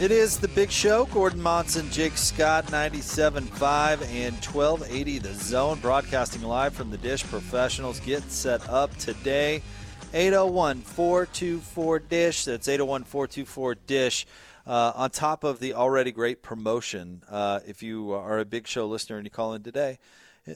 It is the big show. Gordon Monson, Jake Scott, 97.5 and 1280 The Zone, broadcasting live from the Dish Professionals. Get set up today. 801 424 Dish. That's 801 424 Dish. Uh, on top of the already great promotion, uh, if you are a big show listener and you call in today,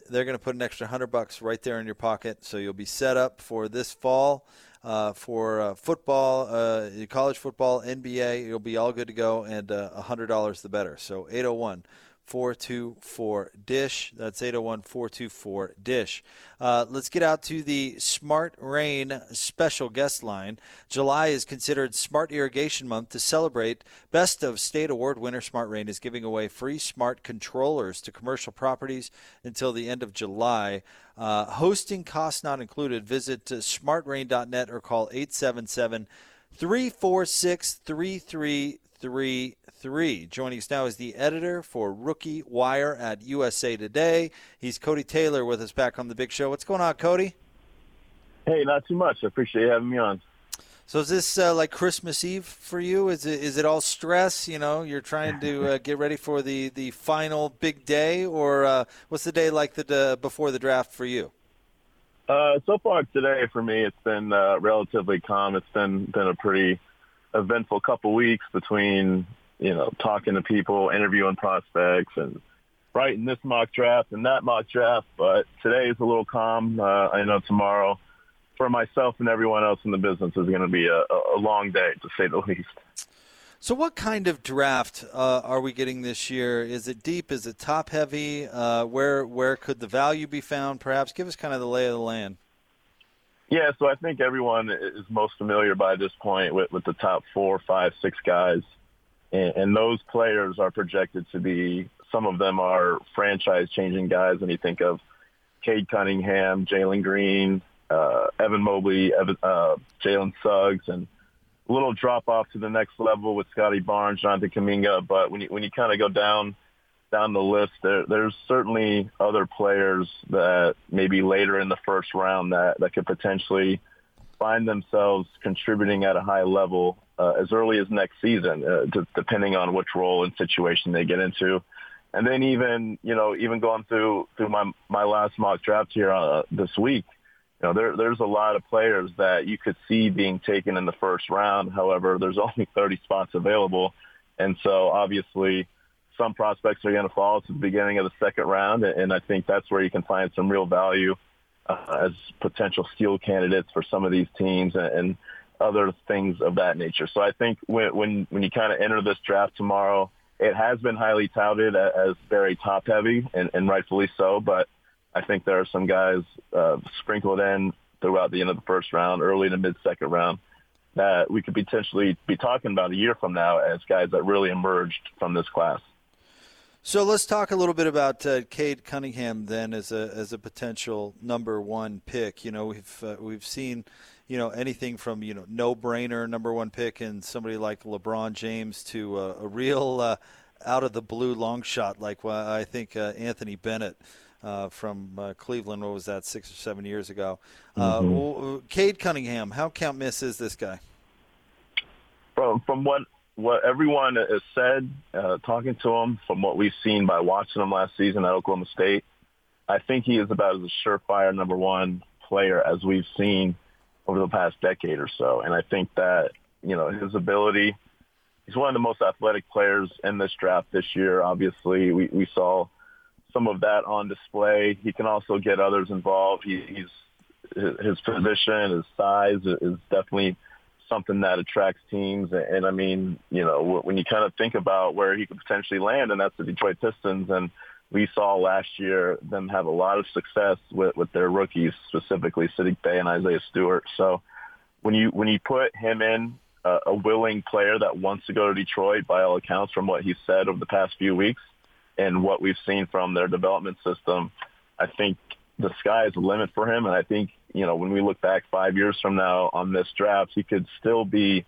they're going to put an extra 100 bucks right there in your pocket. So you'll be set up for this fall uh, for uh, football, uh, college football, NBA. You'll be all good to go, and uh, $100 the better. So 801 424 dish that's 801 424 dish uh, let's get out to the smart rain special guest line july is considered smart irrigation month to celebrate best of state award winner smart rain is giving away free smart controllers to commercial properties until the end of july uh, hosting costs not included visit smartrain.net or call 877 346 3333. Joining us now is the editor for Rookie Wire at USA Today. He's Cody Taylor with us back on the Big Show. What's going on, Cody? Hey, not too much. I appreciate you having me on. So is this uh, like Christmas Eve for you? Is it is it all stress? You know, you're trying to uh, get ready for the, the final big day, or uh, what's the day like the before the draft for you? Uh, so far today for me, it's been uh, relatively calm. It's been been a pretty eventful couple weeks between you know, talking to people, interviewing prospects, and writing this mock draft and that mock draft. But today is a little calm. Uh, I know tomorrow, for myself and everyone else in the business, is going to be a, a, long day to say the least. So, what kind of draft uh, are we getting this year? Is it deep? Is it top heavy? Uh, where where could the value be found? Perhaps give us kind of the lay of the land. Yeah, so I think everyone is most familiar by this point with, with the top four, five, six guys and, and those players are projected to be, some of them are franchise-changing guys, and you think of Cade Cunningham, Jalen Green, uh, Evan Mobley, Evan, uh, Jalen Suggs, and a little drop off to the next level with Scottie Barnes, Jonathan Kuminga. But when you when you kind of go down down the list, there there's certainly other players that maybe later in the first round that that could potentially find themselves contributing at a high level uh, as early as next season, uh, d- depending on which role and situation they get into. And then even, you know, even going through through my my last mock draft here uh, this week, you know, there there's a lot of players that you could see being taken in the first round. However, there's only 30 spots available, and so obviously some prospects are going to fall to the beginning of the second round, and I think that's where you can find some real value uh, as potential steal candidates for some of these teams and, and other things of that nature. So I think when when, when you kind of enter this draft tomorrow, it has been highly touted as very top heavy and, and rightfully so. But I think there are some guys uh, sprinkled in throughout the end of the first round, early to mid second round, that we could potentially be talking about a year from now as guys that really emerged from this class. So let's talk a little bit about uh, Cunningham then as a as a potential number one pick. You know, we've uh, we've seen you know anything from you know no brainer number one pick and somebody like LeBron James to uh, a real uh, out of the blue long shot like well, I think uh, Anthony Bennett. Uh, from uh, Cleveland, what was that, six or seven years ago? Uh, mm-hmm. Cade Cunningham, how count miss is this guy? From from what what everyone has said, uh, talking to him, from what we've seen by watching him last season at Oklahoma State, I think he is about as a surefire number one player as we've seen over the past decade or so. And I think that, you know, his ability, he's one of the most athletic players in this draft this year. Obviously, we, we saw some of that on display. He can also get others involved. He, he's his position, his size is definitely something that attracts teams. And I mean, you know, when you kind of think about where he could potentially land, and that's the Detroit Pistons, and we saw last year them have a lot of success with, with their rookies, specifically Saddiq Bey and Isaiah Stewart. So when you when you put him in a willing player that wants to go to Detroit by all accounts from what he said over the past few weeks and what we've seen from their development system. I think the sky is the limit for him. And I think, you know, when we look back five years from now on this draft, he could still be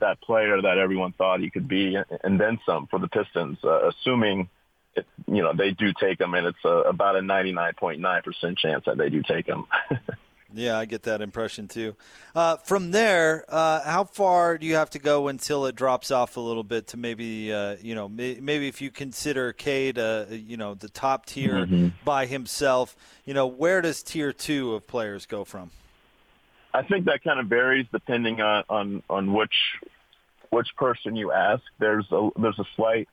that player that everyone thought he could be and then some for the Pistons, uh, assuming, it, you know, they do take him and it's a, about a 99.9% chance that they do take him. Yeah, I get that impression too. Uh, from there, uh, how far do you have to go until it drops off a little bit to maybe, uh, you know, may, maybe if you consider Cade, uh, you know, the top tier mm-hmm. by himself, you know, where does tier two of players go from? I think that kind of varies depending on, on, on which which person you ask. There's a there's a slight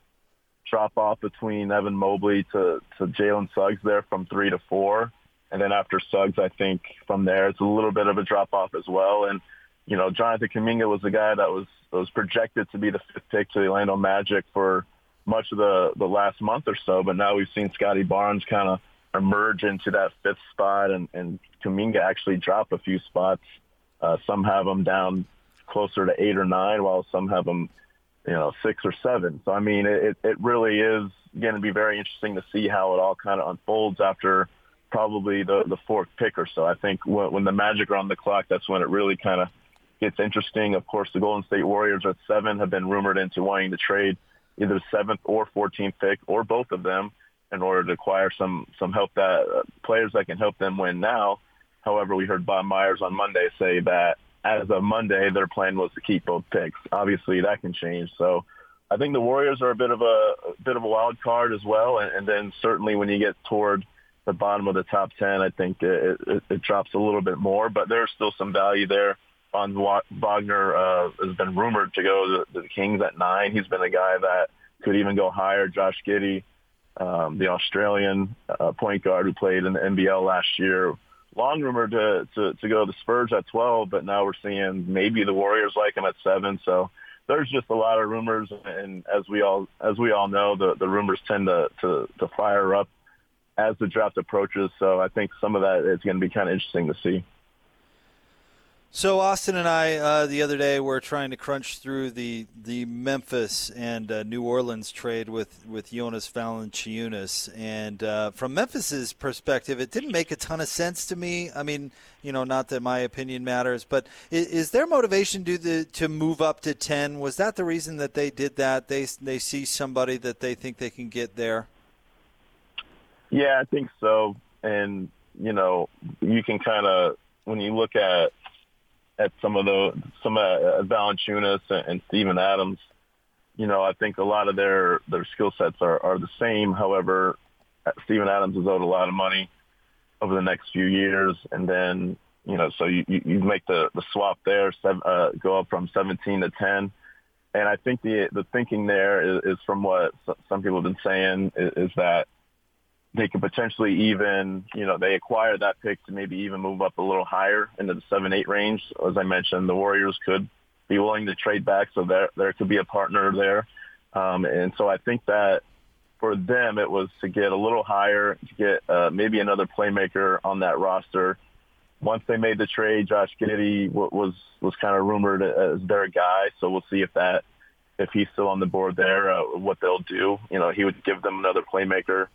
drop off between Evan Mobley to to Jalen Suggs there from three to four. And then after Suggs, I think from there it's a little bit of a drop off as well. And you know, Jonathan Kuminga was the guy that was was projected to be the fifth pick to the Orlando Magic for much of the the last month or so. But now we've seen Scottie Barnes kind of emerge into that fifth spot, and and Kuminga actually drop a few spots. Uh, some have him down closer to eight or nine, while some have them, you know, six or seven. So I mean, it it really is going to be very interesting to see how it all kind of unfolds after probably the the fourth pick or so. I think when, when the Magic are on the clock, that's when it really kind of gets interesting. Of course, the Golden State Warriors at seven have been rumored into wanting to trade either seventh or 14th pick or both of them in order to acquire some some help that uh, players that can help them win now. However, we heard Bob Myers on Monday say that as of Monday, their plan was to keep both picks. Obviously, that can change. So. I think the Warriors are a bit of a, a bit of a wild card as well, and, and then certainly when you get toward the bottom of the top 10, I think it, it, it drops a little bit more, but there's still some value there. On Wagner uh, has been rumored to go to the Kings at nine. He's been a guy that could even go higher. Josh Giddey, um, the Australian uh, point guard who played in the NBL last year, long rumored to, to to go to the Spurs at 12, but now we're seeing maybe the Warriors like him at seven. So there's just a lot of rumors, and as we all as we all know, the the rumors tend to to, to fire up as the draft approaches. So I think some of that is going to be kind of interesting to see. So Austin and I uh, the other day were trying to crunch through the the Memphis and uh, New Orleans trade with with Jonas Valanciunas, and uh, from Memphis's perspective, it didn't make a ton of sense to me. I mean, you know, not that my opinion matters, but is, is their motivation to the to move up to ten? Was that the reason that they did that? They they see somebody that they think they can get there. Yeah, I think so. And you know, you can kind of when you look at at some of the some uh, Valanciunas and, and Steven Adams, you know, I think a lot of their their skill sets are are the same. However, Steven Adams is owed a lot of money over the next few years, and then you know, so you you make the the swap there, seven, uh, go up from 17 to 10. And I think the the thinking there is, is from what some people have been saying is, is that they could potentially even, you know, they acquire that pick to maybe even move up a little higher into the seven, eight range. As I mentioned, the Warriors could be willing to trade back, so there there could be a partner there. Um, and so I think that for them, it was to get a little higher, to get uh, maybe another playmaker on that roster. Once they made the trade, Josh Giddey was was kind of rumored as their guy, so we'll see if that if he's still on the board there, uh, what they'll do. You know, he would give them another playmaker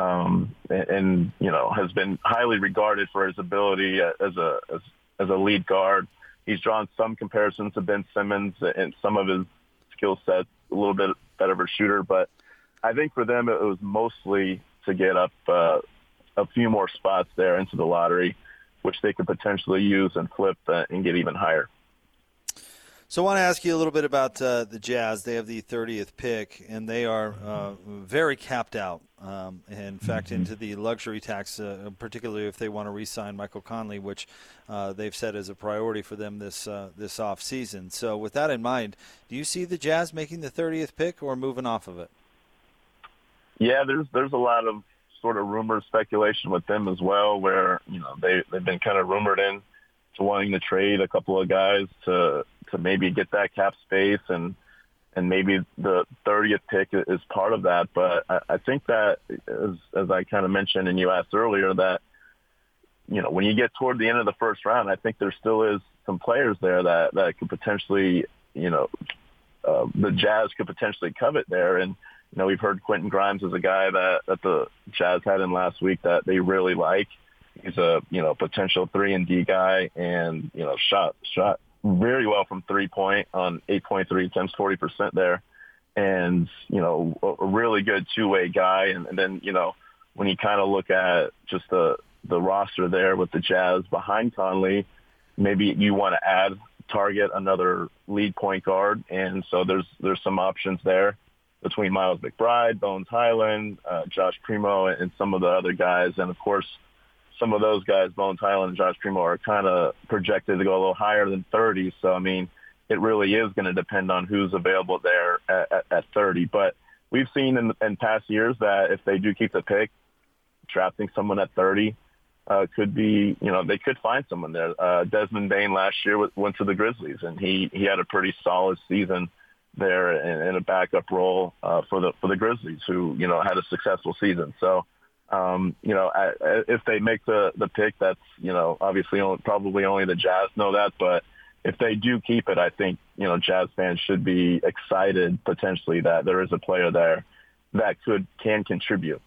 um, and, and, you know has been highly regarded for his ability as a as, as a lead guard. He's drawn some comparisons to Ben Simmons and some of his skill sets a little bit better of a shooter, but I think for them it was mostly to get up uh, a few more spots there into the lottery, which they could potentially use and flip uh, and get even higher. So I want to ask you a little bit about uh, the Jazz. They have the 30th pick, and they are uh, very capped out. Um, in fact, mm-hmm. into the luxury tax, uh, particularly if they want to re-sign Michael Conley, which uh, they've said is a priority for them this uh, this off season. So, with that in mind, do you see the Jazz making the 30th pick or moving off of it? Yeah, there's there's a lot of sort of rumor speculation with them as well, where you know they they've been kind of rumored in to wanting to trade a couple of guys to to maybe get that cap space and and maybe the 30th pick is part of that. But I, I think that as as I kind of mentioned and you asked earlier that you know when you get toward the end of the first round, I think there still is some players there that that could potentially you know uh, the Jazz could potentially covet there. And you know we've heard Quentin Grimes is a guy that that the Jazz had in last week that they really like. He's a you know potential three and D guy, and you know shot shot very well from three point on 8.3 attempts, 40 percent there, and you know a, really good two way guy. And, and then you know when you kind of look at just the the roster there with the Jazz behind Conley, maybe you want to add target another lead point guard, and so there's there's some options there between Miles McBride, Bones Hyland, uh, Josh Primo, and some of the other guys, and of course some of those guys, Bones Hyland and Josh Primo, are kind of projected to go a little higher than 30. So I mean, it really is going to depend on who's available there at, at, at 30. But we've seen in, in past years that if they do keep the pick, drafting someone at 30 uh, could be, you know, they could find someone there. Uh, Desmond Bane last year went to the Grizzlies, and he he had a pretty solid season there in, in a backup role uh, for the for the Grizzlies, who you know had a successful season. So, um, you know, I, I, if they make the the pick, that's you know obviously only, probably only the Jazz know that, but if they do keep it, I think you know Jazz fans should be excited potentially that there is a player there that could can contribute.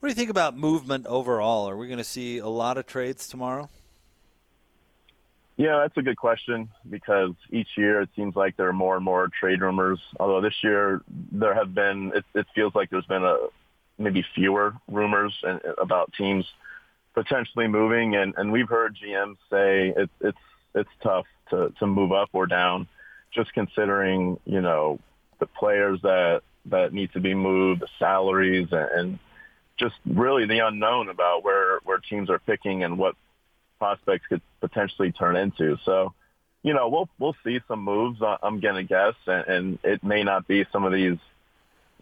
What do you think about movement overall? Are we going to see a lot of trades tomorrow? Yeah, that's a good question because each year it seems like there are more and more trade rumors. Although this year there have been, it, it feels like there's been a maybe fewer rumors and, about teams potentially moving, and, and we've heard GMs say it, it's it's tough to to move up or down, just considering you know the players that that need to be moved, the salaries, and, and just really the unknown about where where teams are picking and what prospects could potentially turn into. So, you know, we'll we'll see some moves. I'm gonna guess, and, and it may not be some of these.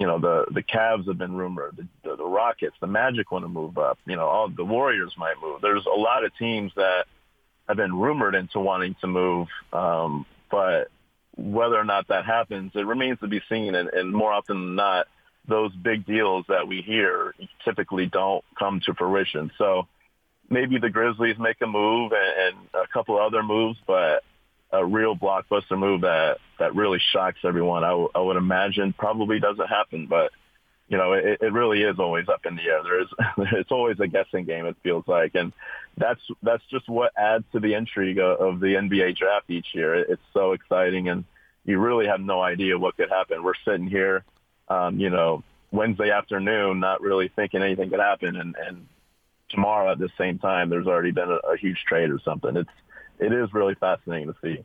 You know, the the Cavs have been rumored. The, the, the Rockets, the Magic want to move up. You know, all the Warriors might move. There's a lot of teams that have been rumored into wanting to move, um, but whether or not that happens, it remains to be seen. And, and more often than not, those big deals that we hear typically don't come to fruition. So maybe the Grizzlies make a move and, and a couple other moves, but a real blockbuster move that that really shocks everyone. I, w- I would imagine probably doesn't happen, but you know it, it really is always up in the air. There is it's always a guessing game. It feels like, and that's that's just what adds to the intrigue of the NBA draft each year. It's so exciting, and you really have no idea what could happen. We're sitting here um, you know, Wednesday afternoon, not really thinking anything could happen, and, and tomorrow at the same time, there's already been a, a huge trade or something. It's it is really fascinating to see.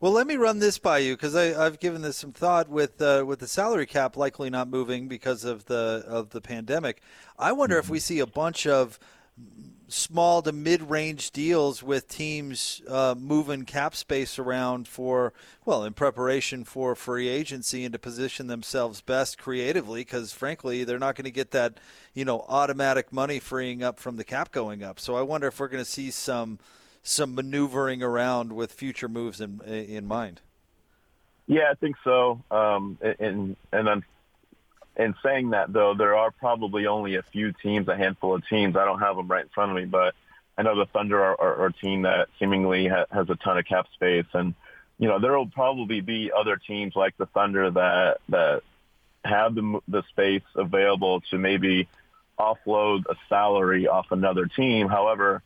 Well, let me run this by you because I've given this some thought with uh, with the salary cap likely not moving because of the of the pandemic. I wonder mm-hmm. if we see a bunch of small to mid-range deals with teams uh, moving cap space around for well in preparation for free agency and to position themselves best creatively because frankly they're not going to get that you know automatic money freeing up from the cap going up so i wonder if we're going to see some some maneuvering around with future moves in in mind yeah i think so um, and and in saying that, though, there are probably only a few teams, a handful of teams. I don't have them right in front of me, but I know the Thunder are, are, are a team that seemingly ha- has a ton of cap space, and you know there will probably be other teams like the Thunder that that have the the space available to maybe offload a salary off another team. However,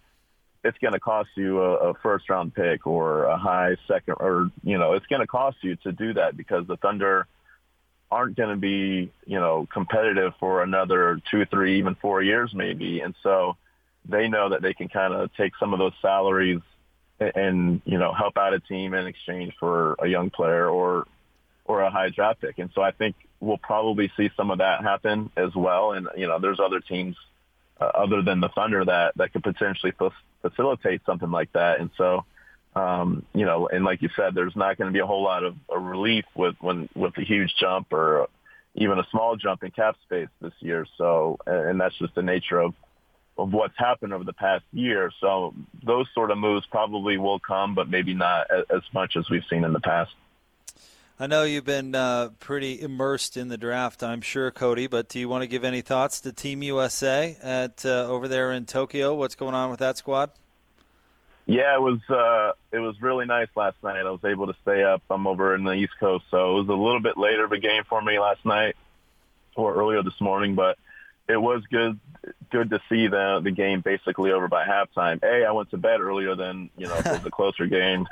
it's going to cost you a, a first round pick or a high second, or you know, it's going to cost you to do that because the Thunder aren't going to be, you know, competitive for another two, three, even four years maybe. And so they know that they can kind of take some of those salaries and, and, you know, help out a team in exchange for a young player or, or a high draft pick. And so I think we'll probably see some of that happen as well. And, you know, there's other teams uh, other than the Thunder that, that could potentially facilitate something like that. And so, um, you know, and like you said, there's not going to be a whole lot of a relief with when with a huge jump or even a small jump in cap space this year. So, and that's just the nature of of what's happened over the past year. So those sort of moves probably will come, but maybe not as much as we've seen in the past. I know you've been uh, pretty immersed in the draft, I'm sure, Cody. But do you want to give any thoughts to Team USA at uh, over there in Tokyo? What's going on with that squad? Yeah, it was uh, it was really nice last night. I was able to stay up. I'm over in the East Coast, so it was a little bit later of a game for me last night or earlier this morning, but it was good good to see the the game basically over by halftime. A, I went to bed earlier than you know a closer game,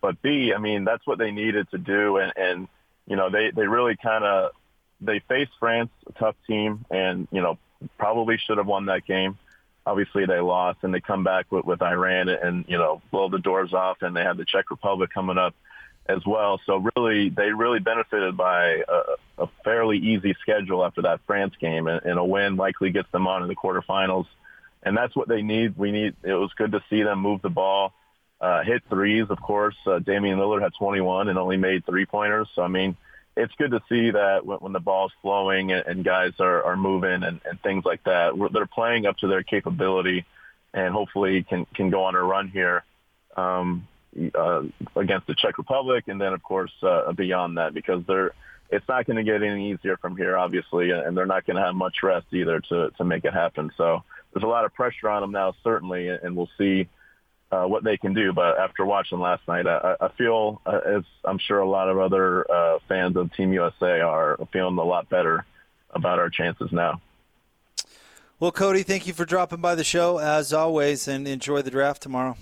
but B, I mean that's what they needed to do, and and you know they they really kind of they faced France, a tough team, and you know probably should have won that game. Obviously they lost, and they come back with with Iran and you know blow the doors off, and they have the Czech Republic coming up as well. So really, they really benefited by a, a fairly easy schedule after that France game, and, and a win likely gets them on in the quarterfinals. And that's what they need. We need. It was good to see them move the ball, uh, hit threes. Of course, uh, Damian Lillard had 21 and only made three pointers. So I mean, it's good to see that when, when the ball's flowing and, and guys are, are moving and, and things like that, they're playing up to their capability, and hopefully can can go on a run here. Um, uh, against the Czech Republic, and then of course uh, beyond that, because they're it's not going to get any easier from here, obviously, and they're not going to have much rest either to to make it happen. So there's a lot of pressure on them now, certainly, and we'll see uh, what they can do. But after watching last night, I, I feel, uh, as I'm sure a lot of other uh, fans of Team USA are, feeling a lot better about our chances now. Well, Cody, thank you for dropping by the show as always, and enjoy the draft tomorrow.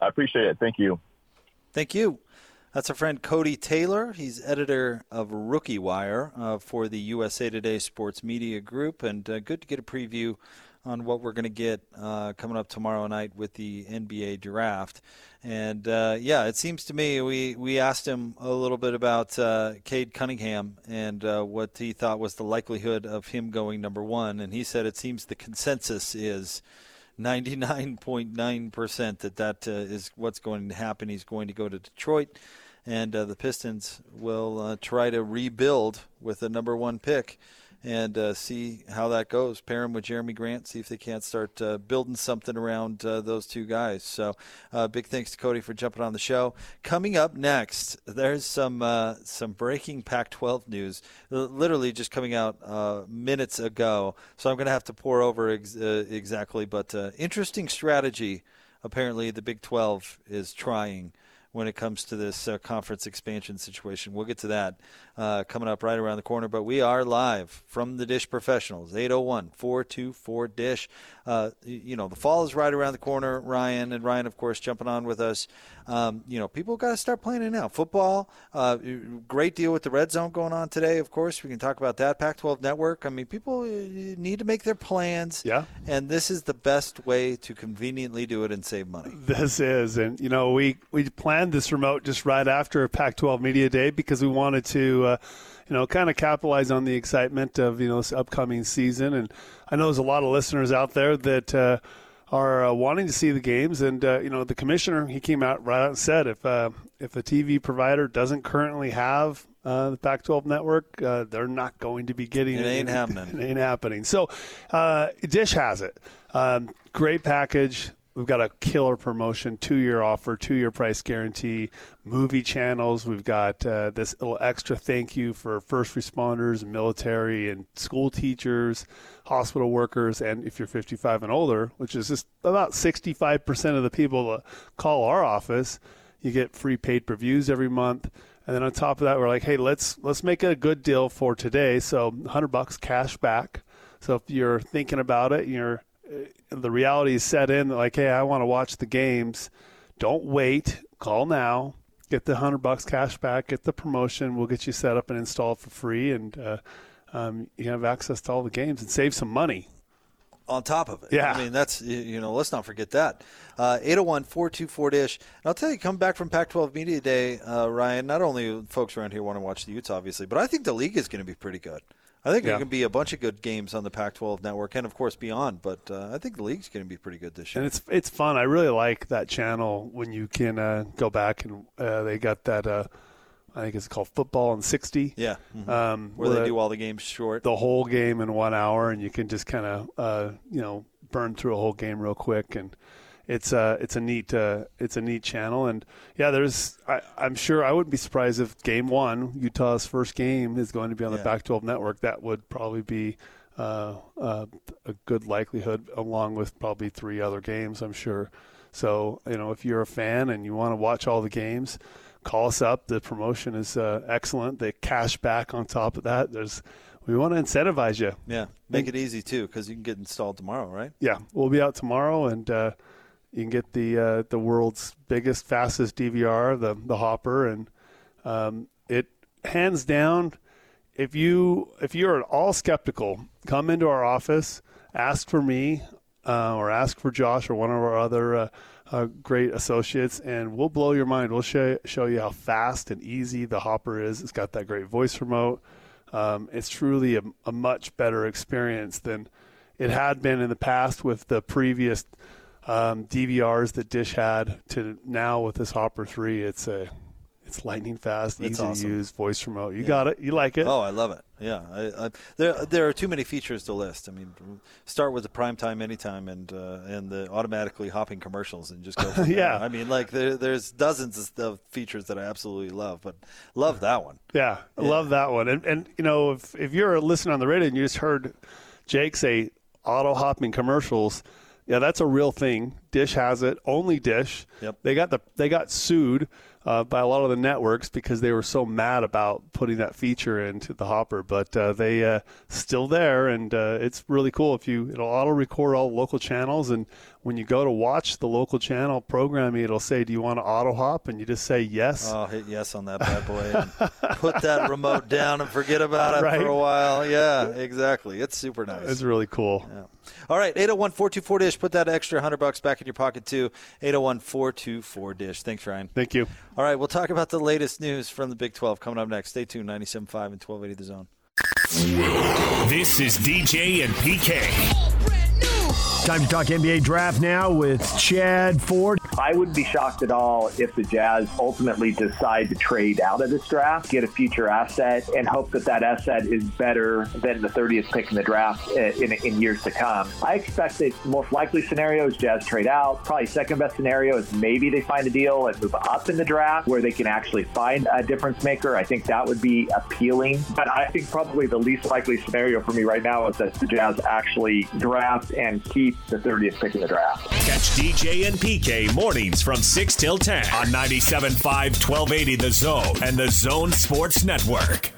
I appreciate it. Thank you. Thank you. That's our friend Cody Taylor. He's editor of Rookie Wire uh, for the USA Today Sports Media Group, and uh, good to get a preview on what we're going to get uh, coming up tomorrow night with the NBA draft. And uh, yeah, it seems to me we, we asked him a little bit about uh, Cade Cunningham and uh, what he thought was the likelihood of him going number one, and he said it seems the consensus is 99.9% that that uh, is what's going to happen. He's going to go to Detroit, and uh, the Pistons will uh, try to rebuild with the number one pick and uh, see how that goes. Pair him with Jerami Grant, see if they can't start uh, building something around uh, those two guys. So, uh, big thanks to Cody for jumping on the show. Coming up next, there's some uh, some breaking Pac-12 news, literally just coming out uh, minutes ago. So I'm going to have to pore over ex- exactly, but interesting strategy. Apparently, the Big 12 is trying when it comes to this uh, conference expansion situation. We'll get to that uh, coming up right around the corner. But we are live from the Dish Professionals, 801 424 Dish. Uh, you know, the fall is right around the corner. Ryan and Ryan, of course, jumping on with us. Um, you know, people got to start planning now. Football, uh, great deal with the red zone going on today, of course. We can talk about that. Pac 12 network. I mean, people uh, need to make their plans. Yeah. And this is the best way to conveniently do it and save money. This is. And, you know, we, we planned this remote just right after Pac 12 Media Day because we wanted to. Uh, you know, kind of capitalize on the excitement of you know this upcoming season. And I know there's a lot of listeners out there that uh, are uh, wanting to see the games. And uh, you know, the commissioner he came out right out and said if uh, if a TV provider doesn't currently have uh, the Pac-12 network, uh, they're not going to be getting it. Ain't happening. It ain't happening. So, uh, Dish has it. Um, great package. We've got a killer promotion, two year offer, two year price guarantee, movie channels. We've got uh, this little extra thank you for first responders, military, and school teachers, hospital workers, and if you're 55 and older, which is just about 65% of the people that call our office, you get free paid per views every month. And then on top of that, we're like, hey, let's let's make a good deal for today. So 100 bucks cash back. So if you're thinking about it, you're the reality is set in like, hey, I want to watch the games. Don't wait. Call now. Get the hundred bucks cash back. Get the promotion. We'll get you set up and installed for free, and uh, um, you have access to all the games and save some money on top of it. Yeah. I mean, that's, you know, let's not forget that. Uh, 801 424 Dish. And I'll tell you, come back from Pac 12 Media Day, uh, Ryan, not only folks around here want to watch the Utes, obviously, but I think the league is going to be pretty good. I think yeah. there can be a bunch of good games on the Pac-12 network, and of course beyond. But uh, I think the league's going to be pretty good this year. And it's it's fun. I really like that channel when you can uh, go back and uh, they got that. Uh, I think it's called Football in 60. Yeah, mm-hmm. um, where, where they do all the games short, the whole game in one hour, and you can just kind of uh, you know burn through a whole game real quick and it's a it's a neat uh, it's a neat channel and yeah there's I, am sure I wouldn't be surprised if game one Utah's first game is going to be on the yeah. Pac-12 network that would probably be uh, uh, a good likelihood along with probably three other games I'm sure So, you know, if you're a fan and you want to watch all the games, call us up. The promotion is uh, excellent. They cash back on top of that. There's we want to incentivize you. Yeah, make it easy too, because you can get installed tomorrow, right? Yeah, we'll be out tomorrow, and uh, you can get the uh, the world's biggest, fastest DVR, the the Hopper, and um, it hands down. If you if you're at all skeptical, come into our office, ask for me, uh, or ask for Josh or one of our other uh, uh, great associates, and we'll blow your mind. We'll show show you how fast and easy the Hopper is. It's got that great voice remote. Um, it's truly a, a, much better experience than it had been in the past with the previous um, DVRs that Dish had to now with this Hopper 3. It's a it's lightning fast, it's easy awesome. to use, voice remote. You yeah. got it. You like it? Oh, I love it. Yeah, I, I, there there are too many features to list. I mean, start with the prime time, anytime, and uh, and the automatically hopping commercials, and just go. yeah, I mean, like there, there's dozens of features that I absolutely love, but love that one. Yeah, yeah. love that one. And and you know, if if you're listening on the radio and you just heard Jake say auto hopping commercials. Yeah, that's a real thing. Dish has it. Only Dish. Yep. They got the they got sued uh, by a lot of the networks because they were so mad about putting that feature into the hopper. But uh, they uh, still there, and uh, it's really cool. If you it'll auto record all local channels, and when you go to watch the local channel programming, it'll say, "Do you want to auto hop?" And you just say yes. Oh, hit yes on that bad boy. put that remote down and forget about it right? for a while. Yeah, exactly. It's super nice. It's really cool. Yeah. All right, 801 424 Dish. Put that extra 100 bucks back in your pocket, too. 801 424 Dish. Thanks, Ryan. Thank you. All right, we'll talk about the latest news from the Big 12 coming up next. Stay tuned, 97.5 and 1280 The Zone. This is DJ and PK. Time to talk NBA draft now with Chad Ford. I wouldn't be shocked at all if the Jazz ultimately decide to trade out of this draft, get a future asset, and hope that that asset is better than the 30th pick in the draft uh, in, in years to come. I expect the most likely scenario is Jazz trade out. Probably second best scenario is maybe they find a deal and move up in the draft where they can actually find a difference maker. I think that would be appealing. But I think probably the least likely scenario for me right now is that the Jazz actually draft and keep the 30th pick in the draft. Catch DJ and PK more mornings from 6 till 10 on 97.5 1280 The Zone and The Zone Sports Network.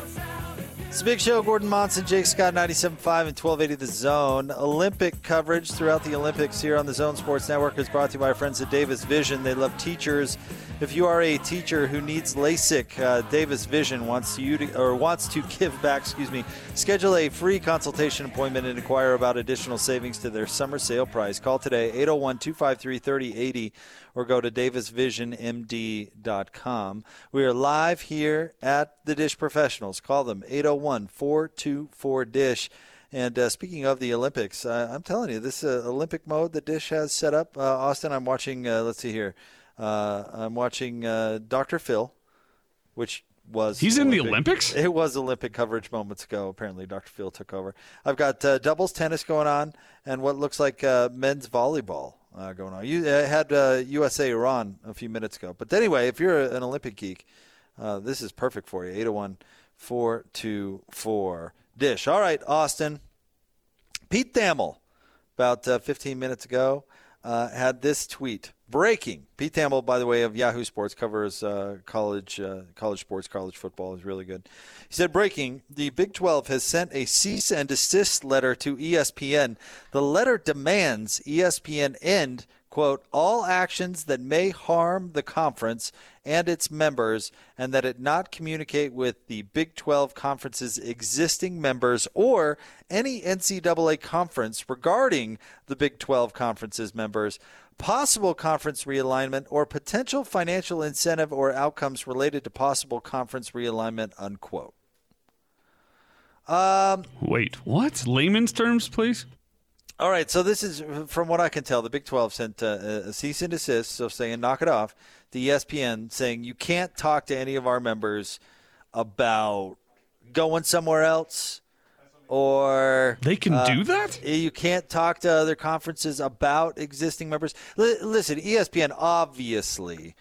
It's a big show. Gordon Monson, Jake Scott, 97.5 and 1280 The Zone. Olympic coverage throughout the Olympics here on the Zone Sports Network is brought to you by our friends at Davis Vision. They love teachers if you are a teacher who needs LASIK, uh, Davis Vision wants you to, or wants to give back. Excuse me. Schedule a free consultation appointment and inquire about additional savings to their summer sale price. Call today 801-253-3080 or go to davisvisionmd.com. We are live here at the Dish Professionals. Call them 801-424 Dish. And uh, speaking of the Olympics, uh, I'm telling you, this uh, Olympic mode that Dish has set up, uh, Austin. I'm watching. Uh, let's see here. Uh, I'm watching uh, Dr. Phil, which was he's Olympic. in the Olympics. It was Olympic coverage moments ago. Apparently, Dr. Phil took over. I've got uh, doubles tennis going on and what looks like uh, men's volleyball uh, going on. You uh, had USA Iran a few minutes ago, but anyway, if you're an Olympic geek, this is perfect for you. Eight oh one four two four dish. All right, Austin. Pete Thamel, about 15 minutes ago, had this tweet breaking. Pete Thamel, by the way, of Yahoo Sports, covers uh, college uh, college sports, college football. is really good. He said, "Breaking: The Big 12 has sent a cease and desist letter to ESPN. The letter demands ESPN end." Quote, all actions that may harm the conference and its members, and that it not communicate with the Big 12 conference's existing members or any NCAA conference regarding the Big 12 conference's members, possible conference realignment, or potential financial incentive or outcomes related to possible conference realignment, unquote. Um, Wait, what? Layman's terms, please? All right, so this is from what I can tell. The Big 12 sent uh, a cease and desist, so saying knock it off. The ESPN saying you can't talk to any of our members about going somewhere else, or They can uh, do that? You can't talk to other conferences about existing members. L- listen, ESPN obviously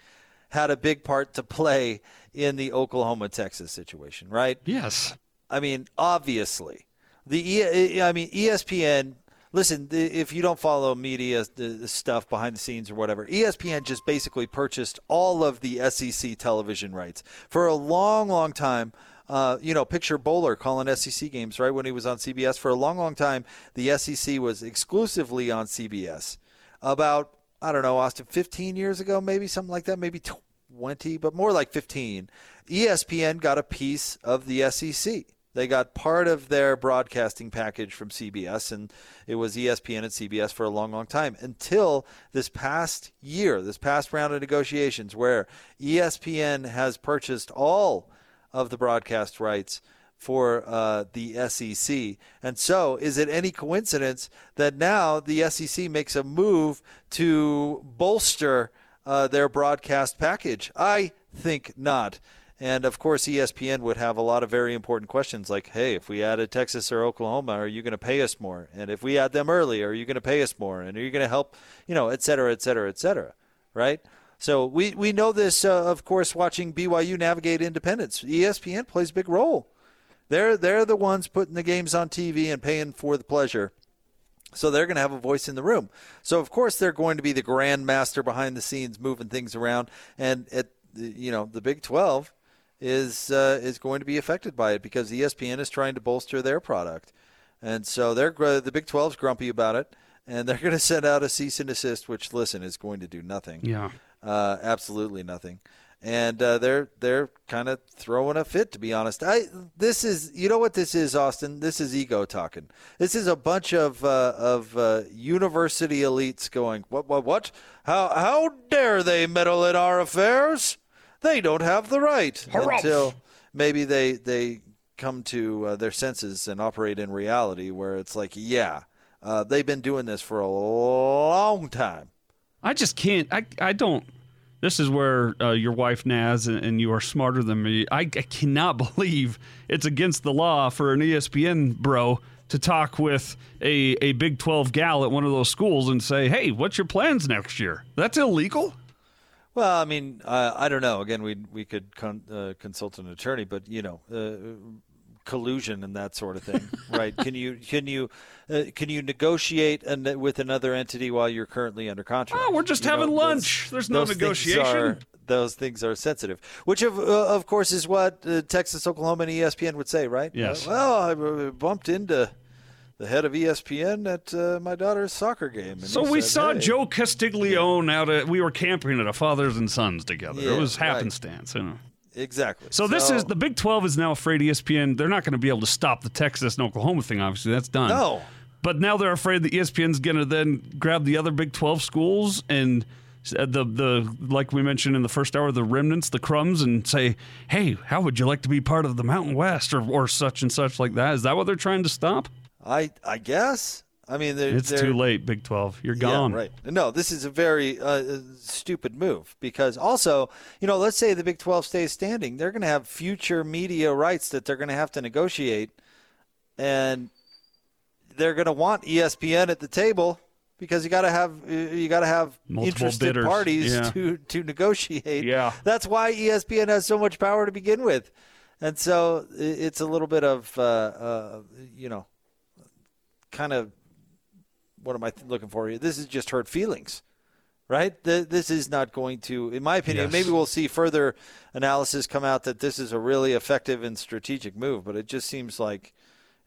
had a big part to play in the Oklahoma Texas situation, right? Yes. I mean, obviously, the e- I mean ESPN. Listen, if you don't follow media stuff behind the scenes or whatever, ESPN just basically purchased all of the SEC television rights for a long, long time. Uh, you know, picture Bowler calling SEC games right when he was on CBS for a long, long time. The SEC was exclusively on CBS. About I don't know, Austin, 15 years ago, maybe something like that, maybe 20, but more like 15. ESPN got a piece of the SEC. They got part of their broadcasting package from CBS, and it was ESPN and CBS for a long, long time until this past year, this past round of negotiations, where ESPN has purchased all of the broadcast rights for uh, the SEC. And so, is it any coincidence that now the SEC makes a move to bolster uh, their broadcast package? I think not. And of course, ESPN would have a lot of very important questions like, hey, if we added Texas or Oklahoma, are you going to pay us more? And if we add them early, are you going to pay us more? And are you going to help, you know, et cetera, et cetera, et cetera, right? So we, we know this, uh, of course, watching BYU navigate independence. ESPN plays a big role. They're, they're the ones putting the games on TV and paying for the pleasure. So they're going to have a voice in the room. So of course they're going to be the grandmaster behind the scenes, moving things around. And at you know the Big Twelve is uh, is going to be affected by it because ESPN is trying to bolster their product, and so they're the Big 12's grumpy about it, and they're going to send out a cease and desist, which listen is going to do nothing. Yeah. Uh, absolutely nothing. And uh, they're they're kind of throwing a fit, to be honest. I this is you know what this is, Austin. This is ego talking. This is a bunch of uh, of uh, university elites going, what what what? How how dare they meddle in our affairs? They don't have the right until maybe they they come to uh, their senses and operate in reality, where it's like, yeah, uh, they've been doing this for a long time. I just can't. I, I don't. This is where uh, your wife Naz and, and you are smarter than me. I, I cannot believe it's against the law for an ESPN bro to talk with a, a Big 12 gal at one of those schools and say, hey, what's your plans next year? That's illegal? Well, I mean, uh, I don't know. Again, we we could con- uh, consult an attorney, but you know, uh, collusion and that sort of thing, right? Can you can you uh, can you negotiate an, with another entity while you're currently under contract? Oh, we're just You know, having those- lunch. There's no those things negotiation. are- those things are sensitive, which of uh, of course is what uh, Texas, Oklahoma, and ESPN would say, right? Yes. Uh, well, I uh, bumped into the head of ESPN at uh, my daughter's soccer game. And So we said, saw "Hey." Joe Castiglione out at, we were camping at a Fathers and Sons together. Yeah, it was right. happenstance, you know. Exactly. So this is the Big 12 is now afraid ESPN. They're not going to be able to stop the Texas and Oklahoma thing. Obviously, that's done. No. But now they're afraid that ESPN's going to then grab the other Big 12 schools and uh, the the like we mentioned in the first hour, the remnants, the crumbs, and say, "Hey, how would you like to be part of the Mountain West or or such and such like that? Is that what they're trying to stop? I I guess. I mean, they're, It's they're- too late, Big 12. You're gone. Yeah, right. No, this is a very uh, stupid move because also, you know, let's say the Big 12 stays standing, they're going to have future media rights that they're going to have to negotiate, and they're going to want ESPN at the table because you got to have you got to have Multiple interested bidders. parties Yeah. to to negotiate. Yeah. that's why ESPN has so much power to begin with, and so it's a little bit of uh, uh, you know, kind of what am I th- looking for here? This is just hurt feelings, right? Th- this is not going to, in my opinion, Yes. maybe we'll see further analysis come out that this is a really effective and strategic move, but it just seems like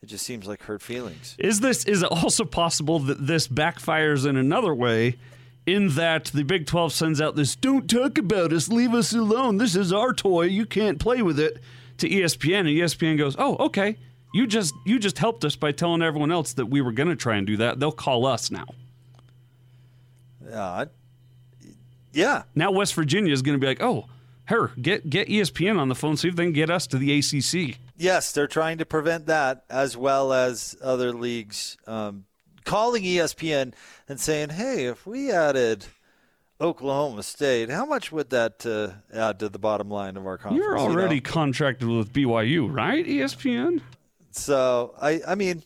it just seems like hurt feelings. Is this is it also possible that this backfires in another way in that the Big 12 sends out this don't talk about us, leave us alone. This is our toy. You can't play with it to ESPN and ESPN goes, "Oh, okay. You just you just helped us by telling everyone else that we were going to try and do that. They'll call us now." Uh, yeah. Now West Virginia is going to be like, "Oh, her get get ESPN on the phone see if they can get us to the ACC." Yes, they're trying to prevent that as well as other leagues um, calling ESPN and saying, "Hey, if we added Oklahoma State, how much would that uh, add to the bottom line of our conference?" You're already You know? contracted with BYU, right? ESPN. So I, I mean,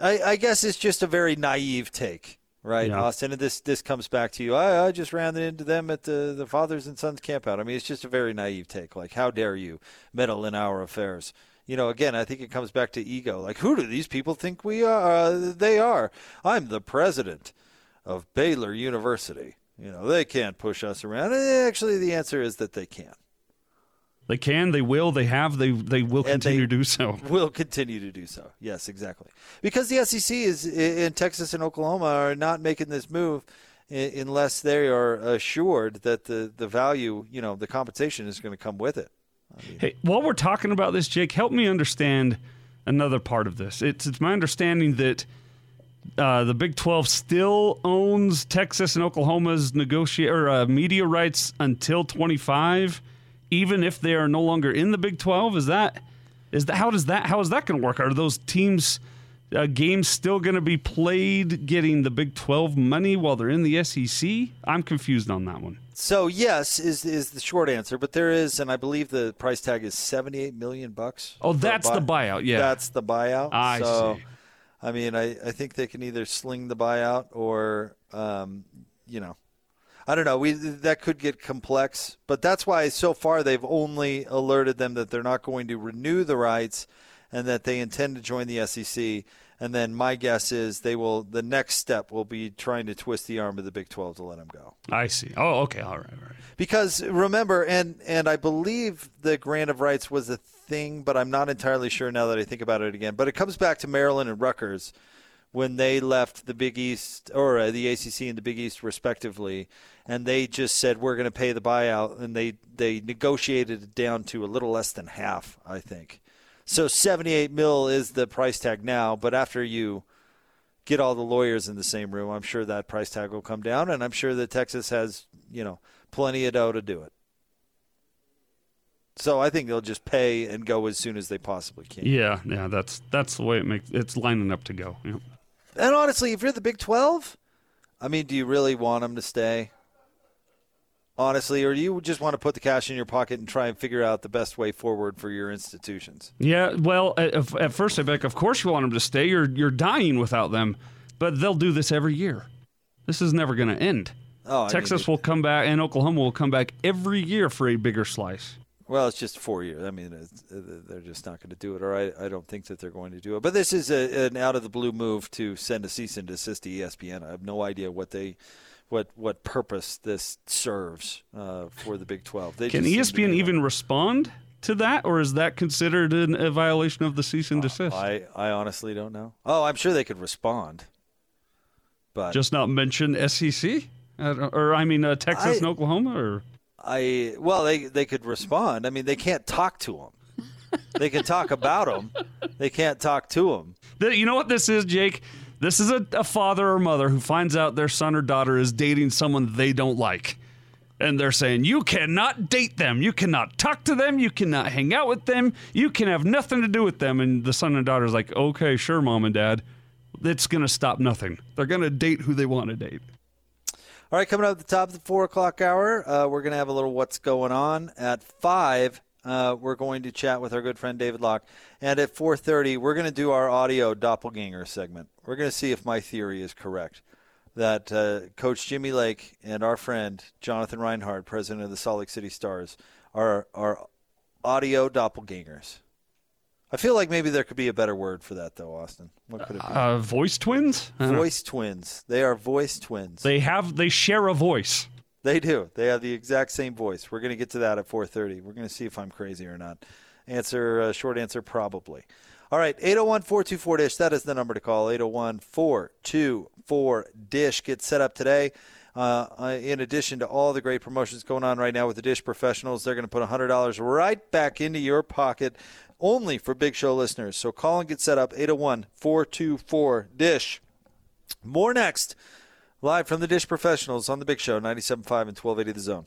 I, I guess it's just a very naive take, right, Yeah. Austin? And this this comes back to you. I, I just ran into them at the the fathers and sons campout. I mean, it's just a very naive take. Like, how dare you meddle in our affairs? You know, again, I think it comes back to ego. Like, who do these people think we are? Uh, they are. I'm the president of Baylor University. You know, they can't push us around. Eh, Actually, the answer is that they can. They can, they will, they have, they they will And continue they to do so. Will continue to do so. Yes, exactly. Because the SEC is in Texas and Oklahoma are not making this move unless they are assured that the the value, you know, the compensation is going to come with it. Hey, while we're talking about this, Jake, help me understand another part of this. It's, it's my understanding that uh, the Big 12 still owns Texas and Oklahoma's negotiate or uh, media rights until 25, even if they are no longer in the Big 12. Is that is that how does that how is that going to work? Are those teams uh, games still going to be played getting the Big 12 money while they're in the SEC? I'm confused on that one. So yes is is the short answer, but there is, and I believe the price tag is seventy eight million bucks. Oh, that's the buyout. Yeah. that's the buyout. I so, see. I mean, I, I think they can either sling the buyout or, um, you know, I don't know. We that could get complex, but that's why so far they've only alerted them that they're not going to renew the rights, and that they intend to join the SEC. And then my guess is they will. The next step will be trying to twist the arm of the Big 12 to let them go. I see. Oh, okay. All right. All right. Because remember, and and I believe the grant of rights was a thing, but I'm not entirely sure now that I think about it again. But it comes back to Maryland and Rutgers when they left the Big East or uh, the ACC and the Big East respectively, and they just said we're going to pay the buyout, and they they negotiated it down to a little less than half, I think. So 78 mil is the price tag now, but after you get all the lawyers in the same room, I'm sure that price tag will come down, and I'm sure that Texas has, you know, plenty of dough to do it. So I think they'll just pay and go as soon as they possibly can. Yeah, yeah, that's that's the way it makes it's lining up to go. Yeah. And honestly, if you're the Big 12, I mean, do you really want them to stay? Honestly, or do you just want to put the cash in your pocket and try and figure out the best way forward for your institutions? Yeah, well, at, at first I'd be like, of course you want them to stay. You're you're dying without them, but they'll do this every year. This is never going to end. Oh, I Texas mean, will come back, and Oklahoma will come back every year for a bigger slice. Well, it's just four years. I mean, it's, uh, they're just not going to do it, or I, I don't think that they're going to do it. But this is a, an out of the blue move to send a cease and desist to ESPN. I have no idea what they, what what purpose this serves uh, for the Big Twelve. They Can just seem to ESPN even respond to that, or is that considered an, a violation of the cease and desist? I, I honestly don't know. Oh, I'm sure they could respond, but Just not mention SEC, uh, or I mean uh, Texas I- and Oklahoma, or I well they they could respond. I mean, they can't talk to them. they can talk about them. They can't talk to them. Th- You know what this is, Jake? This is a, a father or mother who finds out their son or daughter is dating someone they don't like. And they're saying, You cannot date them. You cannot talk to them. You cannot hang out with them. You can have nothing to do with them. And the son and daughter's like, Okay, sure, mom and dad. It's to stop nothing. They're to date who they want to date. All right, coming up at the top of the four o'clock hour, uh, we're to have a little what's going on. At five, uh, we're going to chat with our good friend David Locke, and at four thirty, we're going to do our audio doppelganger segment. We're going to see if my theory is correct that uh, Coach Jimmy Lake and our friend Jonathan Reinhardt, president of the Salt Lake City Stars, are are audio doppelgangers. I feel like maybe there could be a better word for that, though, Austin. What could it be? Uh, voice twins? I don't know. voice twins. They are voice twins. They have, they share a voice. They do. They have the exact same voice. We're going to get to that at 4:30. We're going to see if I'm crazy or not. Answer uh, short answer probably. All right, 801-424 dish. That is the number to call. 801-424 dish. Get set up today Uh, uh, in addition to all the great promotions going on right now with the Dish Professionals, they're going to put $100 right back into your pocket only for Big Show listeners. So call and get set up 801 424 Dish. More next, live from the Dish Professionals on the Big Show, 97.5 and 1280 The Zone.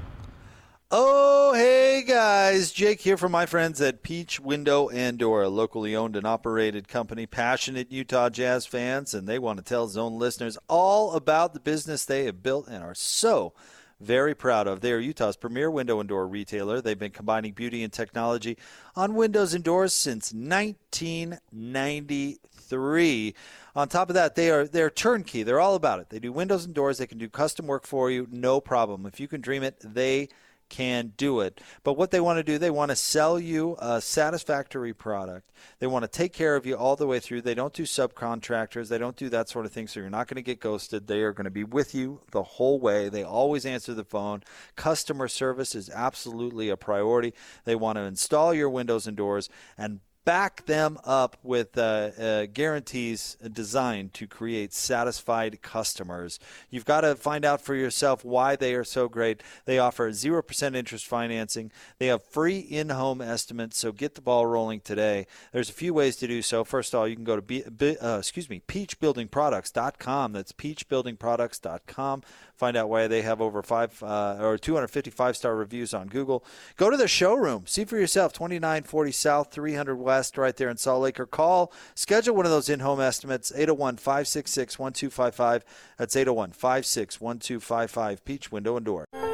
Oh, hey guys. Jake here from my friends at Peach Window and Door, a locally owned and operated company, passionate Utah Jazz fans, and they want to tell Zone listeners all about the business they have built and are so very proud of. They are Utah's premier window and door retailer. They've been combining beauty and technology on windows and doors since 1993. On top of that, they are they're turnkey. They're all about it. They do windows and doors. They can do custom work for you, no problem. If you can dream it, they can do it. But what they want to do, they want to sell you a satisfactory product. They want to take care of you all the way through. They don't do subcontractors. They don't do that sort of thing. So you're not going to get ghosted. They are going to be with you the whole way. They always answer the phone. Customer service is absolutely a priority. They want to install your windows and doors and back them up with uh, uh, guarantees designed to create satisfied customers. You've got to find out for yourself why they are so great. They offer 0% interest financing. They have free in-home estimates, so get the ball rolling today. There's a few ways to do so. First of all, you can go to be, be, uh, excuse me, peachbuildingproducts.com. That's peachbuildingproducts.com. Find out why they have over five uh, or 255 star reviews on Google. Go to the showroom. See for yourself. 2940 South, 300 West, right there in Salt Lake. Or call, schedule one of those in home estimates. 801 566 1255. That's 801 566 1255. Peach Window and Door.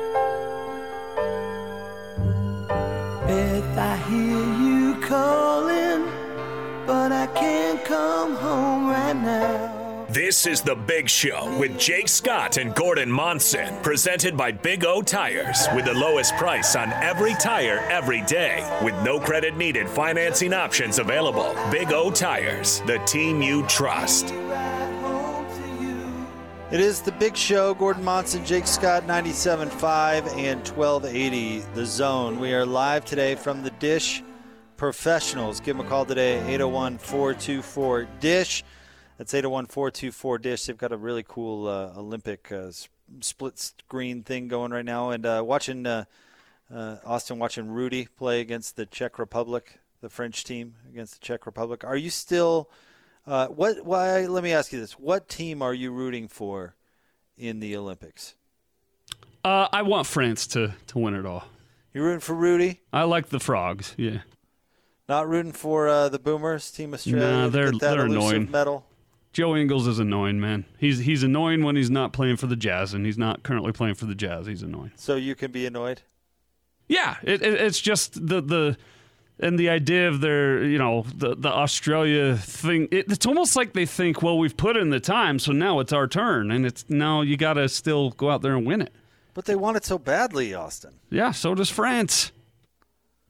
This is The Big Show with Jake Scott and Gordon Monson, presented by Big O Tires, with the lowest price on every tire every day, with no credit needed financing options available. Big O Tires, the team you trust. It is the big show. Gordon Monson, Jake Scott, 97.5 and 1280 The Zone. We are live today from the Dish Professionals. Give them a call today, 801 424 Dish. That's 801 424 Dish. They've got a really cool uh, Olympic uh, split screen thing going right now. And uh, watching uh, uh, Austin, watching Rudy play against the Czech Republic, the French team against the Czech Republic. Are you still. Uh, what? Why? Let me ask you this: What team are you rooting for in the Olympics? Uh, I want France to, to win it all. You're rooting for Rudy? I like the frogs. Yeah. Not rooting for uh, the Boomers, Team Australia. Nah, they're- they're annoying. Medal. Joe Ingles is annoying, man. He's he's annoying when he's not playing for the Jazz, and he's not currently playing for the Jazz. He's annoying. So you can be annoyed. Yeah, it, it, it's just the the and the idea of their you know the the Australia thing. It, it's almost like they think, well, we've put in the time, so now it's our turn, and it's now you got to still go out there and win it. But they want it so badly, Austin. Yeah, so does France.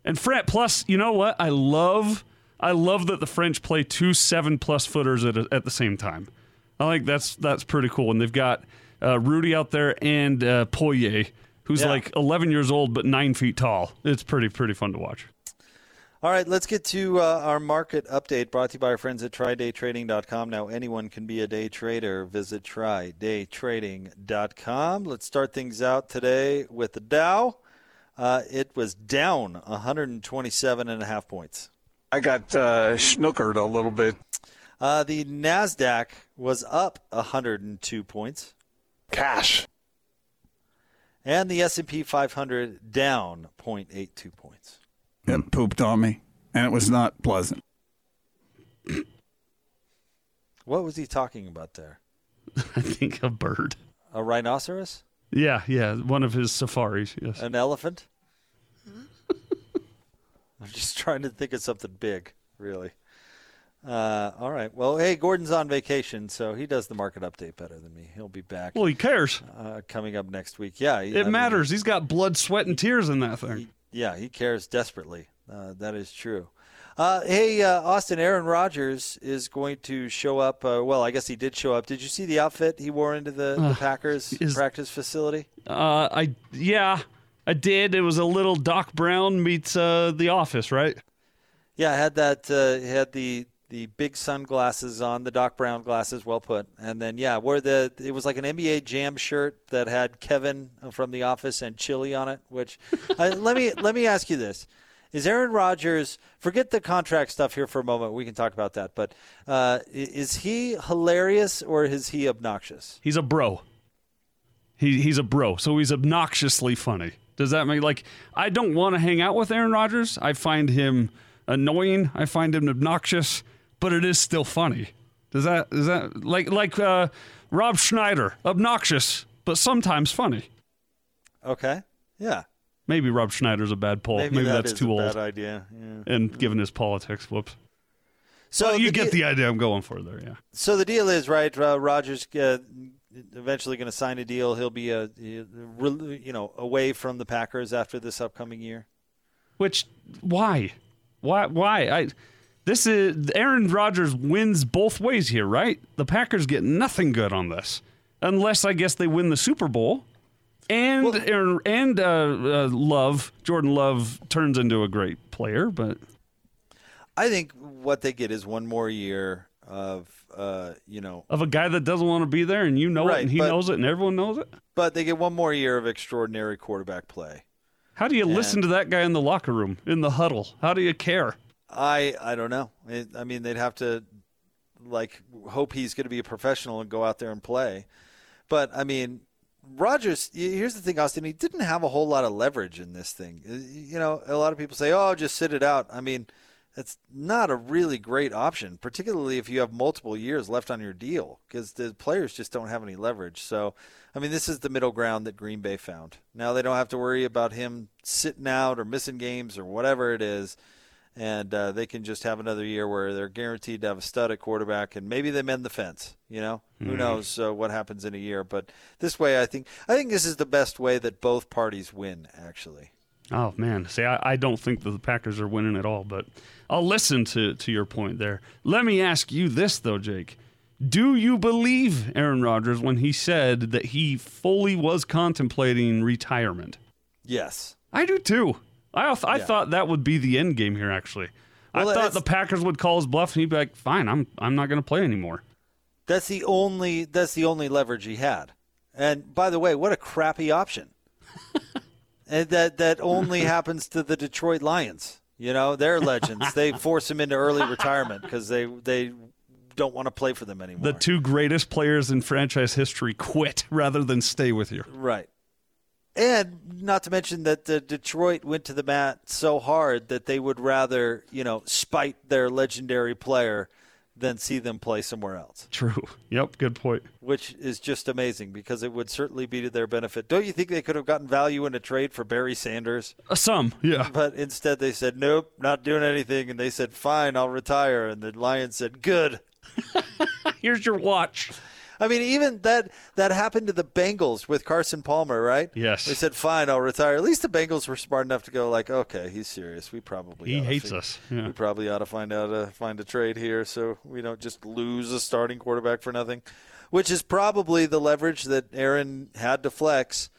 And France plus, you know what? I love I love that the French play two seven plus footers at a, at the same time. I think that's that's pretty cool. And they've got uh, Rudy out there and uh, Poirier, who's Yeah. like 11 years old but nine feet tall. It's pretty pretty fun to watch. All right, let's get to uh, our market update brought to you by our friends at TryDayTrading.com. Now, anyone can be a day trader. Visit TryDayTrading.com. Let's start things out today with the Dow. Uh, it was down 127 and a half points. I got uh, snookered a little bit. Uh, the Nasdaq was up 102 points, Cash. and the S&P 500 down 0.82 points. It pooped on me, and it was not pleasant. What was he talking about there? I think a bird. A rhinoceros? Yeah, yeah, one of his safaris. Yes. An elephant? I'm just trying to think of something big, really. Uh, all right. Well, hey, Gordon's on vacation, so he does the market update better than me. He'll be back. Well, he cares. Uh, coming up next week. Yeah, it I mean, matters. He's got blood, sweat, and tears in that thing. He, yeah, he cares desperately. Uh, that is true. Uh, hey, uh, Austin, Aaron Rodgers is going to show up. Uh, well, I guess he did show up. Did you see the outfit he wore into the, the Packers is, practice facility? Uh, I yeah, I did. It was a little Doc Brown meets uh, The Office, right? Yeah, I had that. Uh, had the the big sunglasses on, the Doc Brown glasses, well put. And then yeah, where the it was like an NBA Jam shirt that had Kevin from The Office and Chili on it. Which let me let me ask you this: Is Aaron Rodgers? Forget the contract stuff here for a moment. We can talk about that. But uh, is he hilarious or is he obnoxious? He's a bro. He he's a bro, so he's obnoxiously funny. Does that mean like I don't want to hang out with Aaron Rodgers? I find him annoying. I find him obnoxious but it is still funny. Does that is that like like uh, Rob Schneider, obnoxious but sometimes funny. Okay. Yeah. Maybe Rob Schneider's a bad poll. Maybe, Maybe that that's too old. Bad idea. Yeah. And given his politics, whoops. So well, you get de- the idea I'm going for there, yeah. So the deal is right. Uh, Rodgers uh, eventually going to sign a deal. He'll be a you know away from the Packers after this upcoming year. Which why, why, why? I this is Aaron Rodgers wins both ways here, right? The Packers get nothing good on this, unless I guess they win the Super Bowl, and well, Aaron, and uh, uh, Love Jordan Love turns into a great player. But I think what they get is one more year of uh, you know of a guy that doesn't want to be there, and you know right, it, and he but, knows it, and everyone knows it. But they get one more year of extraordinary quarterback play. How do you and, listen to that guy in the locker room, in the huddle? How do you care? I I don't know. It, I mean, they'd have to like hope he's going to be a professional and go out there and play. But I mean, Rodgers, Here's the thing, Austin. He didn't have a whole lot of leverage in this thing. Uh, you know, a lot of people say, "Oh, just sit it out." I mean, it's not a really great option, particularly if you have multiple years left on your deal, because the players just don't have any leverage. So, I mean, this is the middle ground that Green Bay found. Now they don't have to worry about him sitting out or missing games or whatever it is and uh, they can just have another year where they're guaranteed to have a stud at quarterback, and maybe they mend the fence. You know, mm-hmm. who knows uh, what happens in a year? But this way, I think I think this is the best way that both parties win. Actually. Oh man, see, I, I don't think the Packers are winning at all, but I'll listen to to your point there. Let me ask you this though, Jake. Do you believe Aaron Rodgers when he said that he fully was contemplating retirement? Yes. I do too. I, I yeah. thought that would be the end game here. Actually, well, I thought the Packers would call his bluff and he'd be like, "Fine, I'm I'm not going to play anymore." That's the only that's the only leverage he had. And by the way, what a crappy option. and that that only happens to the Detroit Lions. You know, they're legends. they force him into early retirement because they they don't want to play for them anymore. The two greatest players in franchise history quit rather than stay with you. Right. And not to mention that the Detroit went to the mat so hard that they would rather, you know, spite their legendary player than see them play somewhere else. True. Yep. Good point. Which is just amazing because it would certainly be to their benefit. Don't you think they could have gotten value in a trade for Barry Sanders? Uh, some, yeah. But instead they said, nope, not doing anything. And they said, fine, I'll retire. And the Lions said, good. Here's your watch. I mean, even that that happened to the Bengals with Carson Palmer, right? Yes. They said, "Fine, I'll retire." At least the Bengals were smart enough to go, like, "Okay, he's serious. We probably he hates us. Yeah. We probably ought to find out a find a trade here, so we don't just lose a starting quarterback for nothing." Which is probably the leverage that Aaron had to flex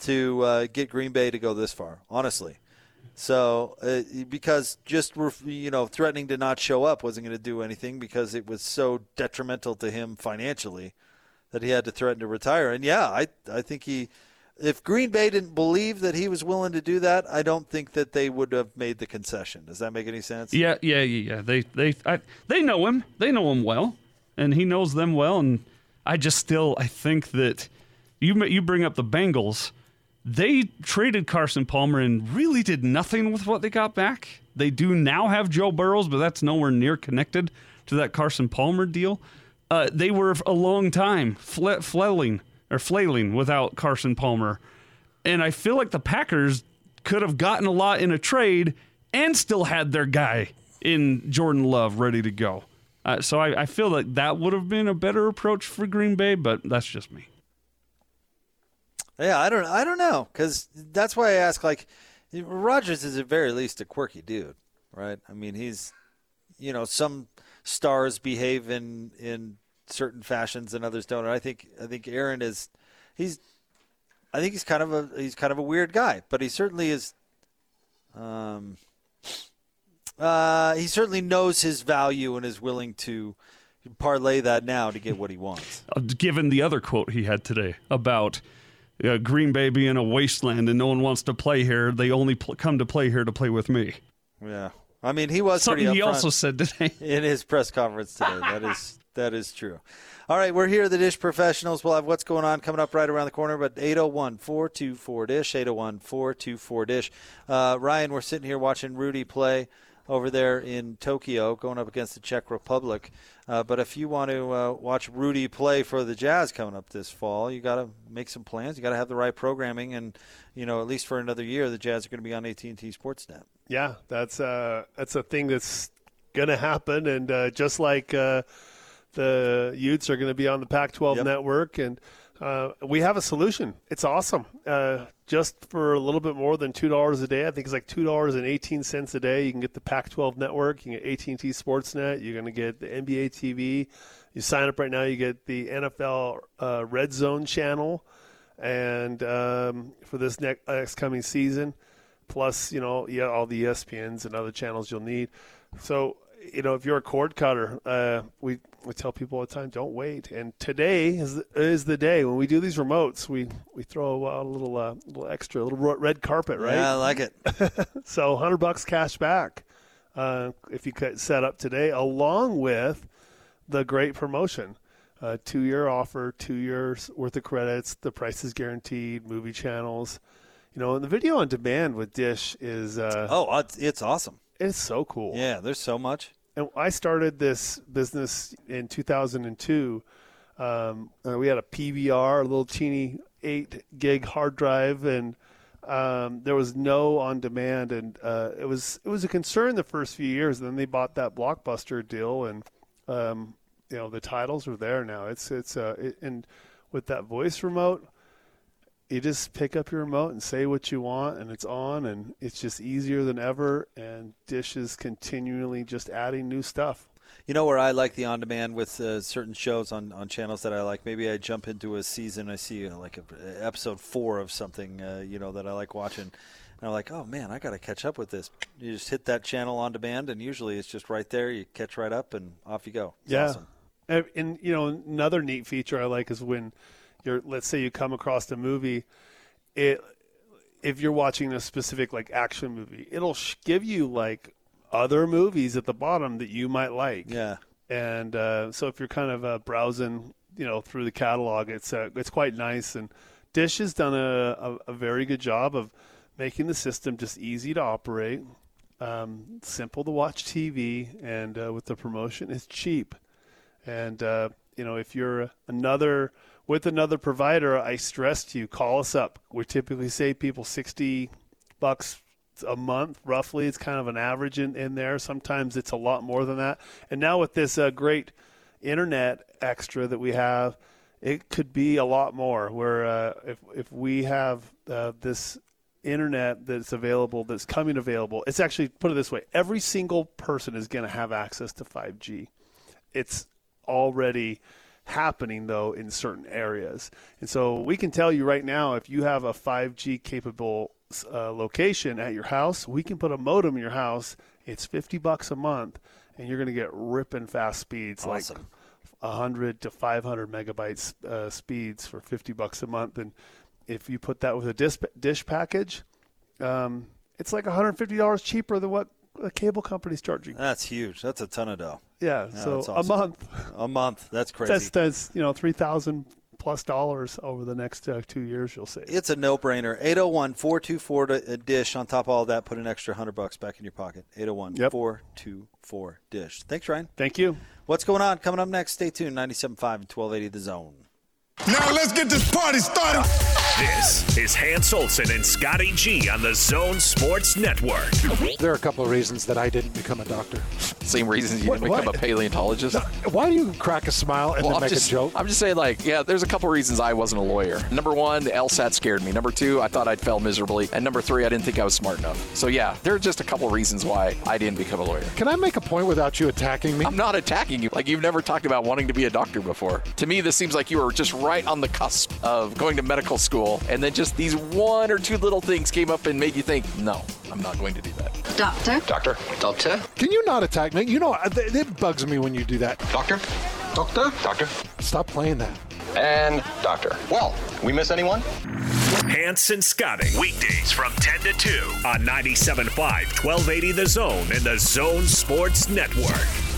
to uh, get Green Bay to go this far. Honestly, so uh, because just you know threatening to not show up wasn't going to do anything because it was so detrimental to him financially that he had to threaten to retire. And yeah, I I think he if Green Bay didn't believe that he was willing to do that, I don't think that they would have made the concession. Does that make any sense? Yeah, yeah, yeah. They they I, they know him. They know him well, and he knows them well. And I just still I think that you you bring up the Bengals they traded Carson Palmer and really did nothing with what they got back. They do now have Joe Burrows, but that's nowhere near connected to that Carson Palmer deal. Uh, they were a long time fle- flailing or flailing without Carson Palmer, and I feel like the Packers could have gotten a lot in a trade and still had their guy in Jordan Love ready to go. Uh, so I, I feel like that would have been a better approach for Green Bay, but that's just me. Yeah, I don't, I don't know, because that's why I ask. Like, Rodgers is at very least a quirky dude, right? I mean, he's, you know, some stars behave in in certain fashions and others don't. And I think I think Aaron is, he's, I think he's kind of a he's kind of a weird guy, but he certainly is. Um, uh, he certainly knows his value and is willing to parlay that now to get what he wants. Uh, given the other quote he had today about uh, Green Bay being a wasteland and no one wants to play here, they only pl- come to play here to play with me. Yeah, I mean he was something he also said today in his press conference today. That is that is true. All right, we're here, at the Dish Professionals. We'll have what's going on coming up right around the corner, but 801 424 Dish, 801 424 Dish. Uh, Ryan, we're sitting here watching Rudy play over there in Tokyo, going up against the Czech Republic. Uh, but if you want to uh, watch Rudy play for the Jazz coming up this fall, you got to make some plans. You got to have the right programming, and you know at least for another year, the Jazz are going to be on AT and T Sportsnet. Yeah, that's uh, that's a thing that's going to happen, and uh, just like uh, the Utes are going to be on the Pac-12 Yep. network, and uh, we have a solution. It's awesome. Uh, just for a little bit more than two dollars a day, I think it's like two dollars and eighteen cents a day. You can get the Pac-12 network. You can get AT&T Sportsnet. You're going to get the NBA TV. You sign up right now, you get the NFL uh, Red Zone channel, and um, for this next, next coming season, plus you know yeah all the ESPNs and other channels you'll need. So you know if you're a cord cutter, uh, we we tell people all the time, don't wait. And today is the, is the day when we do these remotes. We we throw out a little uh, little extra, a little red carpet, right? Yeah, I like it. so 100 bucks cash back uh, if you set up today, along with the great promotion. Uh, two year offer, two years worth of credits. The price is guaranteed. Movie channels, you know, and the video on demand with Dish is uh, Oh, it's awesome. it's so cool. Yeah, there's so much. And I started this business in 2002. Um, uh, we had a PVR, a little teeny eight gig hard drive, and um, there was no on demand, and uh, it was it was a concern the first few years. And then they bought that blockbuster deal, and um, you know the titles are there now. It's it's uh, it, and with that voice remote, you just pick up your remote and say what you want, and it's on, and it's just easier than ever. And Dish is continually just adding new stuff. You know where I like the on demand with uh, certain shows on, on channels that I like. Maybe I jump into a season, I see uh, like a, episode four of something, uh, you know, that I like watching, and I'm like, oh man, I got to catch up with this. You just hit that channel on demand, and usually it's just right there. You catch right up, and off you go. It's yeah. awesome. And, and you know another neat feature I like is when you're let's say you come across a movie, it if you're watching a specific like action movie, it'll sh- give you like other movies at the bottom that you might like. Yeah. And uh, so if you're kind of uh, browsing, you know, through the catalog, it's uh, it's quite nice. And Dish has done a, a, a very good job of making the system just easy to operate, um, simple to watch TV, and uh, with the promotion, it's cheap. And uh, you know, if you're another with another provider, I stress to you, call us up. We typically save people sixty bucks a month, roughly. It's kind of an average in, in there. Sometimes it's a lot more than that. And now with this uh, great internet extra that we have, it could be a lot more. Where uh, if if we have uh, this internet that's available, that's coming available, it's actually put it this way: every single person is going to have access to 5G. It's already happening though in certain areas, and so we can tell you right now if you have a 5G capable uh, location at your house, we can put a modem in your house. It's 50 bucks a month, and you're going to get ripping fast speeds like 100 to 500 megabytes uh, speeds for 50 bucks a month. And if you put that with a dish, dish package, um, it's like $150 cheaper than what a cable company's charging. That's huge. That's a ton of dough. Yeah, Yeah, so that's a month. A month. That's crazy. That's that's you know three thousand plus dollars over the next uh, two years. You'll see. It's a no-brainer. 801 424 dish. On top of all that, put an extra 100 bucks back in your pocket. 801-424 dish. Thanks, Ryan. Thank you. What's going on? Coming up next, stay tuned. 97.5 and 1280 The Zone. Now let's get this party started. This is Hans Olsen and Scotty G on the Zone Sports Network. There are a couple of reasons that I didn't become a doctor. Same reasons you What- didn't become what? a paleontologist. Why do you crack a smile and Well, then make just, a joke? I'm just saying, like, yeah, there's a couple of reasons I wasn't a lawyer. Number one, the LSAT scared me. Number two, I thought I'd fail miserably. And number three, I didn't think I was smart enough. So, yeah, there are just a couple of reasons why I didn't become a lawyer. Can I make a point without you attacking me? I'm not attacking you. Like, you've never talked about wanting to be a doctor before. To me, this seems like you were just right on the cusp of going to medical school, and then just these one or two little things came up and made you think, no, I'm not going to do that. Doctor? Doctor? Doctor? Can you not attack me? You know, uh, it, it bugs me when you do that. Doctor? Doctor? Doctor? Stop playing that. And doctor. Well, we miss anyone? Hans and Scotty. Weekdays from 10 to 2 on 97.5, 1280 The Zone and the Zone Sports Network.